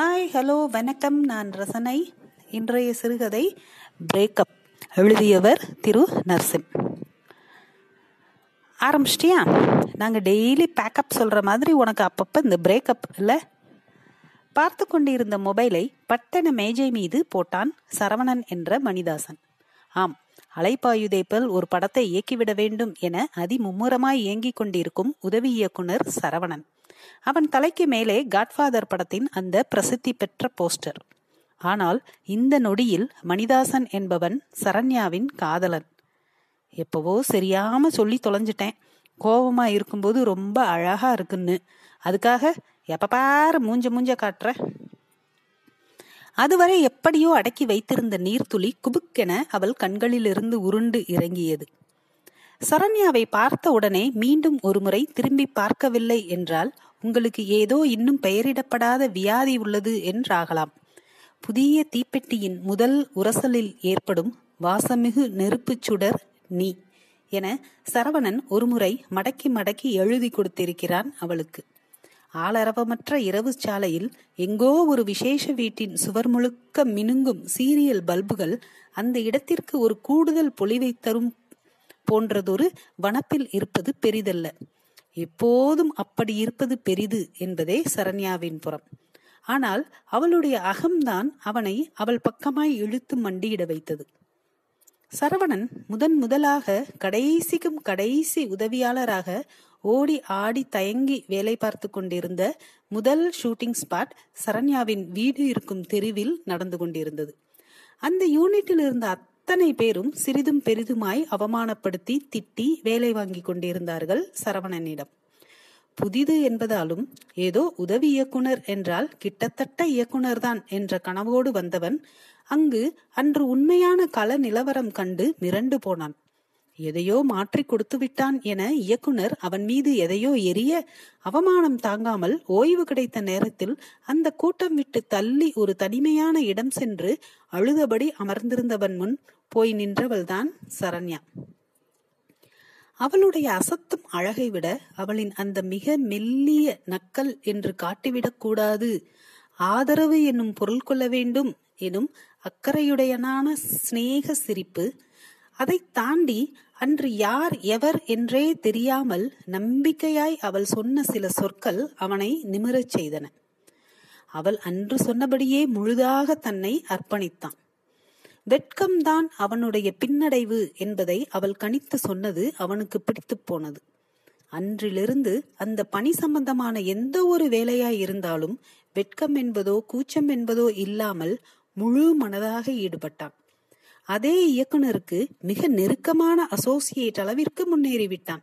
Hi hello வணக்கம். நான் ரசனை. இன்றைய சிறுகதை பிரேக்கப் எழுதியவர் திரு நர்சிம். ஆரம்பிச்சிட்டியா? நாங்கள் டெய்லி பேக்கப் சொல்கிற மாதிரி உனக்கு அப்பப்போ இந்த பிரேக்கப் இல்லை? பார்த்து கொண்டிருந்த மொபைலை பட்டன மேஜை மீது போட்டான் சரவணன் என்ற மணிதாசன். ஆம் அலைப்பாயுதேப்பல் ஒரு படத்தை இயக்கிவிட வேண்டும் என அதிமும்முரமாய் இயங்கிக் கொண்டிருக்கும் உதவி இயக்குனர் சரவணன். அவன் தலைக்கு மேலே காட்ஃபாதர் படத்தின் அந்த பிரசித்தி பெற்ற போஸ்டர். ஆனால் இந்த நொடியில் மணிதாசன் என்பவன் சரண்யாவின் காதலன். எப்பவோ சரியாம சொல்லி தொலைஞ்சிட்டேன். கோபமா இருக்கும்போது ரொம்ப அழகா இருக்குன்னு. அதுக்காக எப்ப பாரு மூஞ்ச மூஞ்ச காட்டுற. அதுவரை எப்படியோ அடக்கி வைத்திருந்த நீர்த்துளி குபுக்கென அவள் கண்களிலிருந்து உருண்டு இறங்கியது. சரண்யாவை பார்த்த உடனே மீண்டும் ஒருமுறை திரும்பி பார்க்கவில்லை என்றால் உங்களுக்கு ஏதோ இன்னும் பெயரிடப்படாத வியாதி உள்ளது என்றாகலாம். புதிய தீப்பெட்டியின் முதல் உரசலில் ஏற்படும் வாசமிகு நெருப்புச் சுடர் நீ என சரவணன் ஒருமுறை மடக்கி மடக்கி எழுதி கொடுத்திருக்கிறான் அவளுக்கு. ஆளரவமற்ற இரவு சாலையில் எங்கோ ஒரு விசேஷ வீட்டின் சுவர் முழுக்க மினுங்கும் சீரியல் பல்புகள் அந்த இடத்திற்கு ஒரு கூடுதல் பொலிவை தரும் போன்றதொரு வனப்பில் இருப்பது பெரிதல்ல. எப்போதும் அப்படி இருப்பது பெரிது என்பதே சரண்யாவின் புறம். ஆனால் அவளுடைய அகம்தான் அவனை அவள் பக்கமாய் இழுத்து மண்டியிட வைத்தது. சரவணன் முதன் முதலாக கடைசிக்கும் கடைசி உதவியாளராக ஓடி ஆடி தயங்கி வேலை பார்த்து கொண்டிருந்த முதல் ஷூட்டிங் ஸ்பாட் சரண்யாவின் வீடு இருக்கும் தெருவில் நடந்து கொண்டிருந்தது. அந்த யூனிட்டில் இருந்த அத்தனை பேரும் சிறிதும் பெரிதுமாய் அவமானப்படுத்தி திட்டி வேலை வாங்கி கொண்டிருந்தார்கள் சரவணனிடம். புதிது என்பதாலும் ஏதோ உதவி இயக்குனர் என்றால் கிட்டத்தட்ட இயக்குனர்தான் என்ற கனவோடு வந்தவன் அங்கு அன்று உண்மையான கள நிலவரம் கண்டு மிரண்டு போனான். எதையோ மாற்றி கொடுத்து விட்டான் என இயக்குனர் அவன் மீது எதையோ எரிய அவமானம் தாங்காமல் ஓய்வு கிடைத்த நேரத்தில் அந்த கூட்டம் விட்டு தள்ளி ஒரு தனிமையான இடம் சென்று அழுதபடி அமர்ந்திருந்தவன் முன் போய் நின்றவள்தான் சரண்யா. அவளுடைய அசத்தும் அழகை விட அவளின் அந்த மிக மெல்லிய நக்கல் என்று காட்டிவிடக் கூடாது. ஆதரவு என்னும் பொருள் கொள்ள வேண்டும். எனும் அக்கறையுடையனான சிநேக சிரிப்பு அதை தாண்டி அன்று யார் எவர் என்றே தெரியாமல் நம்பிக்கையாய் அவள் சொன்ன சில சொற்கள் அவனை நிமிரச் செய்தன. அவள் அன்று சொன்னபடியே முழுதாக தன்னை அர்ப்பணித்தான். வெட்கம்தான் அவனுடைய பின்னடைவு என்பதை அவள் கணித்து சொன்னது அவனுக்கு பிடித்து போனது. அன்றிலிருந்து அந்த பணி சம்பந்தமான எந்த ஒரு வேலையாய் இருந்தாலும் வெட்கம் என்பதோ கூச்சம் என்பதோ இல்லாமல் முழு மனதாக ஈடுபட்டான். அதே இயக்குனருக்கு மிக நெருக்கமான அசோசியேட் அளவிற்கு முன்னேறிவிட்டான்.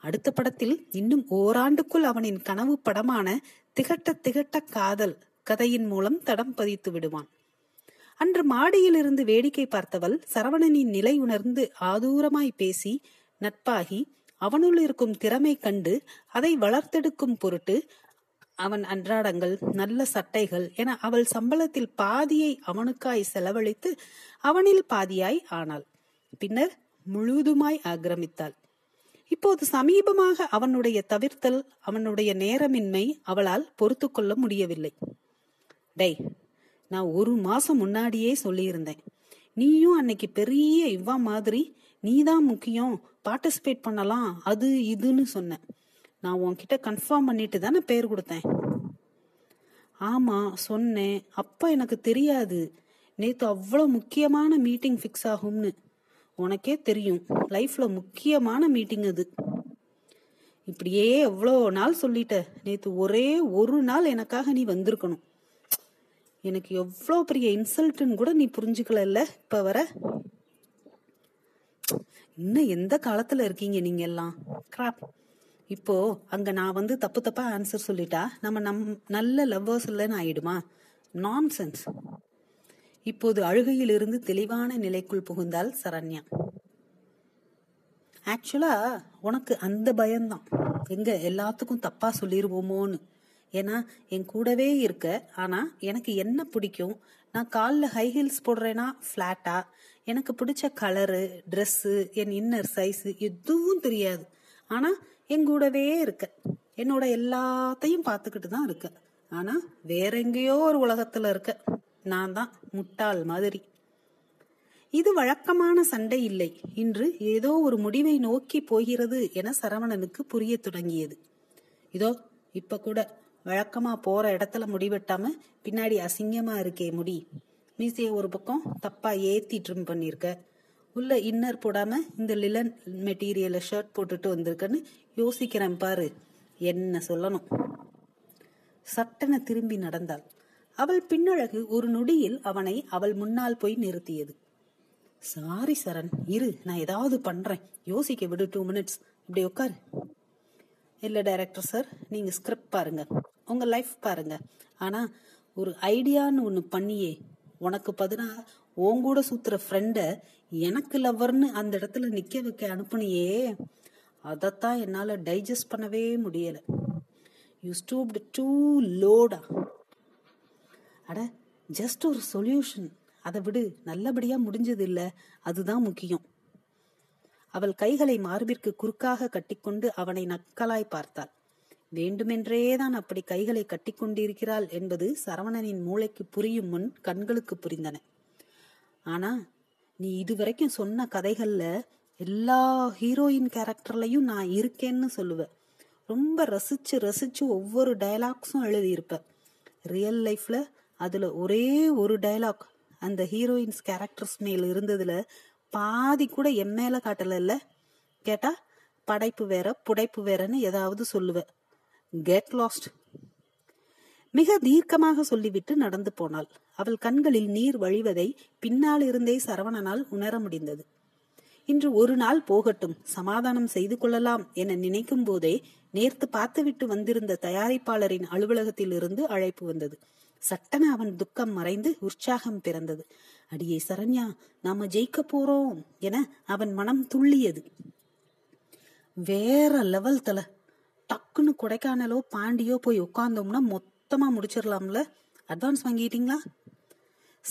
அடுத்த படத்தில் இன்னும் ஓராண்டுக்குள் அவனின் கனவு படமான திகட்ட திகட்ட காதல் கதையின் மூலம் தடம் பதித்து விடுவான். அன்று மாடியிலிருந்து வேடிக்கை பார்த்தவள் சரவணனின் நிலை உணர்ந்து ஆதூரமாய் பேசி நட்பாகி அவனுள் இருக்கும் திறமை கண்டு அதை வளர்த்தெடுக்கும் பொருட்டு அவன் அன்றாடங்கள் நல்ல சட்டைகள் என அவள் சம்பளத்தில் பாதியை அவனுக்காய் செலவழித்து அவனில் பாதியாய் ஆனாள். பின்னர் முழுதுமாய் ஆக்கிரமித்தாள். இப்போது சமீபமாக அவனுடைய தவிர்த்தல் அவனுடைய நேரமின்மை அவளால் பொறுத்து கொள்ள முடியவில்லை. டேய் நான் ஒரு மாசம் முன்னாடியே சொல்லியிருந்தேன். நீயும் அன்னைக்கு பெரிய இவ்வா மாதிரி நீதான் முக்கியம் பார்ட்டிசிபேட் பண்ணலாம் அது இதுன்னு சொன்ன. நான் உன்கிட்ட கன்ஃபார்ம் பண்ணிட்டு தானே பேர் கொடுத்தேன். ஆமா சொன்னேன். அப்ப எனக்கு தெரியாது. நேத்து அவ்வளோ முக்கியமான மீட்டிங் ஃபிக்ஸ் ஆகும்னு. உனக்கே தெரியும். லைஃப்ல முக்கியமான மீட்டிங் அது. இப்படியே எவ்வளோ நாள் சொல்லிட்ட. நேத்து ஒரே ஒரு நாள் எனக்காக நீ வந்திருக்கணும். எனக்கு எவ்வளோ பெரிய இன்சல்ட்டுன்னு கூட நீ புரிஞ்சுக்கல இப்ப வர. இன்னும் எந்த காலத்துல இருக்கீங்க நீங்க எல்லாம்? கிராப் இப்போ அங்க நான் வந்து தப்பு தப்பா ஆன்சர் சொல்லிட்டா நம்ம நம் நல்ல லவ்வர்ஸ் இல்லைன்னு ஆயிடுமா? நான் சென்ஸ் இப்போது அழுகையிலிருந்து தெளிவான நிலைக்குள் புகுந்தால் சரண்யா. ஆக்சுவலா உனக்கு அந்த பயம்தான். எங்க எல்லாத்துக்கும் தப்பா சொல்லிருவோமோன்னு. ஏன்னா என் கூடவே இருக்க ஆனா எனக்கு என்ன பிடிக்கும்? நான் காலில் ஹை ஹீல்ஸ் போடுறேன்னா ஃப்ளாட்டா எனக்கு பிடிச்ச கலரு ட்ரெஸ்ஸு என் இன்னர் சைஸு எதுவும் தெரியாது. ஆனா எங்கூடவே இருக்க. என்னோட எல்லாத்தையும் பார்த்துக்கிட்டு தான் இருக்க. ஆனா வேற எங்கேயோ ஒரு உலகத்துல இருக்க. நான் தான் முட்டாள் மாதிரி. இது வழக்கமான சண்டை இல்லை. இன்று ஏதோ ஒரு முடிவை நோக்கி போகிறது என சரவணனுக்கு புரிய தொடங்கியது. இதோ இப்ப கூட வழக்கமா போற இடத்துல முடிவெட்டாம பின்னாடி அசிங்கமா இருக்கே முடி. மீசைய ஒரு பக்கம் தப்பா ஏத்தி ட்ரிம் பண்ணிருக்க உள்ள இன்னர் போடாம இந்த லிலன் மெட்டீரியல ஷர்ட் போட்டுட்டு வந்திருக்கேன்னு யோசிக்கிறேன் பாரு. என்ன சொல்லணும்? சட்டென திரும்பி நடந்தாள். அவள் பின்னழகு ஒரு நொடியில் அவனை அவள் முன்னால் போய் நிறுத்தியது. சாரி சரண். இரு நான் ஏதாவது பண்றேன். யோசிக்க விடு டூ மினிட்ஸ் இப்படி உட்காரு. இல்ல டைரக்டர் சார் நீங்க ஸ்கிரிப்ட் பாருங்க. உங்க லைஃப் பாருங்க. ஆனா ஒரு ஐடியான்னு ஒன்று பண்ணியே. உனக்கு பதினா உன் கூட சுத்துற ஃப்ரெண்ட எனக்கு லவ்வர்னு அந்த இடத்துல நிக்க வைக்க அனுப்புனியே. அதைத்தான் என்னால டைஜஸ்ட் பண்ணவே முடியல. யூ ஸ்டூப்டு டூ லோடா அட ஜஸ்ட் ஒரு சொல்யூஷன் அதை விடு நல்லபடியா முடிஞ்சது இல்ல அதுதான் முக்கியம். அவள் கைகளை மார்பிற்கு குறுக்காக கட்டிக்கொண்டு அவனை நக்கலாய் பார்த்தாள். வேண்டுமென்றே தான் அப்படி கைகளை கட்டிக்கொண்டிருக்கிறாள் என்பது சரவணனின் மூளைக்கு புரியும் முன் கண்களுக்கு புரிந்தன. ஆனா நீ இதுவரைக்கும் சொன்ன கதைகள்ல எல்லா ஹீரோயின் கேரக்டர்லையும் நான் இருக்கேன்னு சொல்லுவ. ரொம்ப ரசிச்சு ரசிச்சு ஒவ்வொரு டயலாக்ஸும் எழுதியிருப்ப. ரியல் லைஃப்ல அதுல ஒரே ஒரு டயலாக் அந்த ஹீரோயின்ஸ் கேரக்டர்ஸ் மேல் இருந்ததுல பாதி கூட என் மேல காட்டல கேட்டா படைப்பு வேற புடைப்பு வேறன்னு ஏதாவது சொல்லுவ. கெட் லாஸ்ட் மிக தீர்க்கமாக சொல்லிவிட்டு நடந்து போனாள். அவள் கண்களில் நீர் வழிவதை பின்னால் இருந்தே சரவணனால் உணர முடிந்தது. இன்று ஒரு நாள் போகட்டும் சமாதானம் செய்து கொள்ளலாம் என நினைக்கும் போதே நேர்த்து பார்த்துவிட்டு வந்திருந்த தயாரிப்பாளரின் அலுவலகத்தில் இருந்து அழைப்பு வந்தது. சட்டன அவன் துக்கம் மறைந்து உற்சாகம் பிறந்தது. அடியே சரண்யா நாம ஜெயிக்க போறோம் என அவன் மனம் துள்ளியது. வேற லெவல் தல. டக்குன்னு கொடைக்கானலோ பாண்டியோ போய் உட்கார்ந்தோம்னா மொத்தமா முடிச்சிடலாம்ல. அட்வான்ஸ் வாங்கிட்டீங்களா?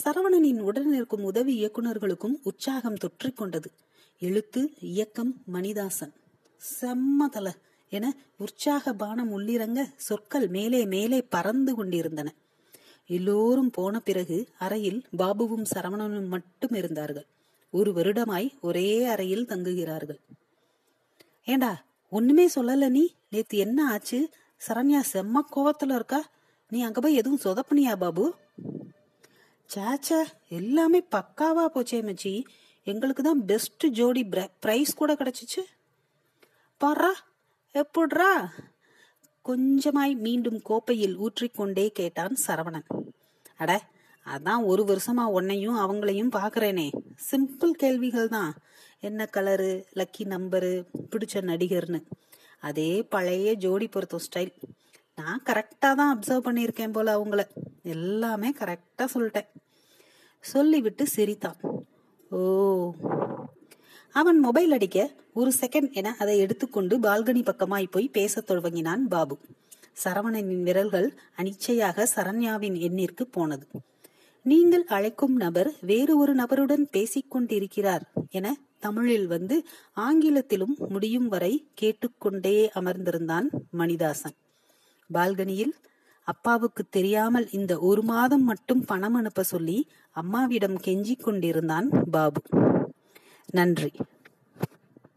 சரவணனின் உடன் இருக்கும் உதவி இயக்குநர்களுக்கும் உற்சாகம் தொற்றிக் கொண்டது எழுத்து இயக்கம் மணிதாசன். செம்மதல என உற்சாக பானம் உள்ளிறங்க சொற்கள் மேலே மேலே பறந்து கொண்டிருந்தன. எல்லோரும் போன பிறகு அறையில் பாபுவும் சரவணனும் மட்டும் இருந்தார்கள். ஒரு வருடமாய் ஒரே அறையில் தங்குகிறார்கள். ஏண்டா ஒண்ணுமே சொல்லல நீ? நேத்து என்ன ஆச்சு? சரண்யா செம்ம கோவத்துல இருக்கா? நீ அங்க போய் எதுவும் சொதப்பனியா பாபு? சாச்சா எல்லாமே பக்காவா போச்சே மச்சி. எங்களுக்கு தான் பெஸ்ட் ஜோடி பிரைஸ் கூட கிடைச்சிச்சு. பாரா எப்படிரா கொஞ்சமாய் மீண்டும் கோப்பையில் ஊற்றிக்கொண்டே கேட்டான் சரவணன். அட அதான் ஒரு வருஷமா உன்னையும் அவங்களையும் பாக்குறேனே சிம்பிள் கேள்விகள் தான். என்ன கலரு லக்கி நம்பரு பிடிச்ச நடிகர்னு. அதே பழைய ஜோடி பொருத்தம் ஸ்டைல் நான் கரெக்டாக தான் அப்சர்வ் பண்ணியிருக்கேன் போல அவங்கள. எல்லாமே கரெக்டாக சொல்லிட்டேன். சொல்லிவிட்டு சிரித்தான் ஓ. அவன் மொபைல் அடிக்க ஒரு செகண்ட் என அதை எடுத்துக்கொண்டு பால்கனி பக்கமாய் போய் பேசத் தொடங்கினான் பாபு. சரவணனின் விரல்கள் அனிச்சையாக சரண்யாவின் எண்ணிற்கு போனது. நீங்கள் அழைக்கும் நபர் வேறு ஒரு நபருடன் பேசிக்கொண்டிருக்கிறார் என தமிழில் வந்து ஆங்கிலத்திலும் முடியும் வரை கேட்டுக்கொண்டே அமர்ந்திருந்தான் மணிதாசன். பால்கனியில் அப்பாவுக்கு தெரியாமல் இந்த ஒரு மாதம் மட்டும் பணம் அனுப்ப சொல்லி அம்மாவிடம் கெஞ்சிக் கொண்டிருந்தான் பாபு. நன்றி.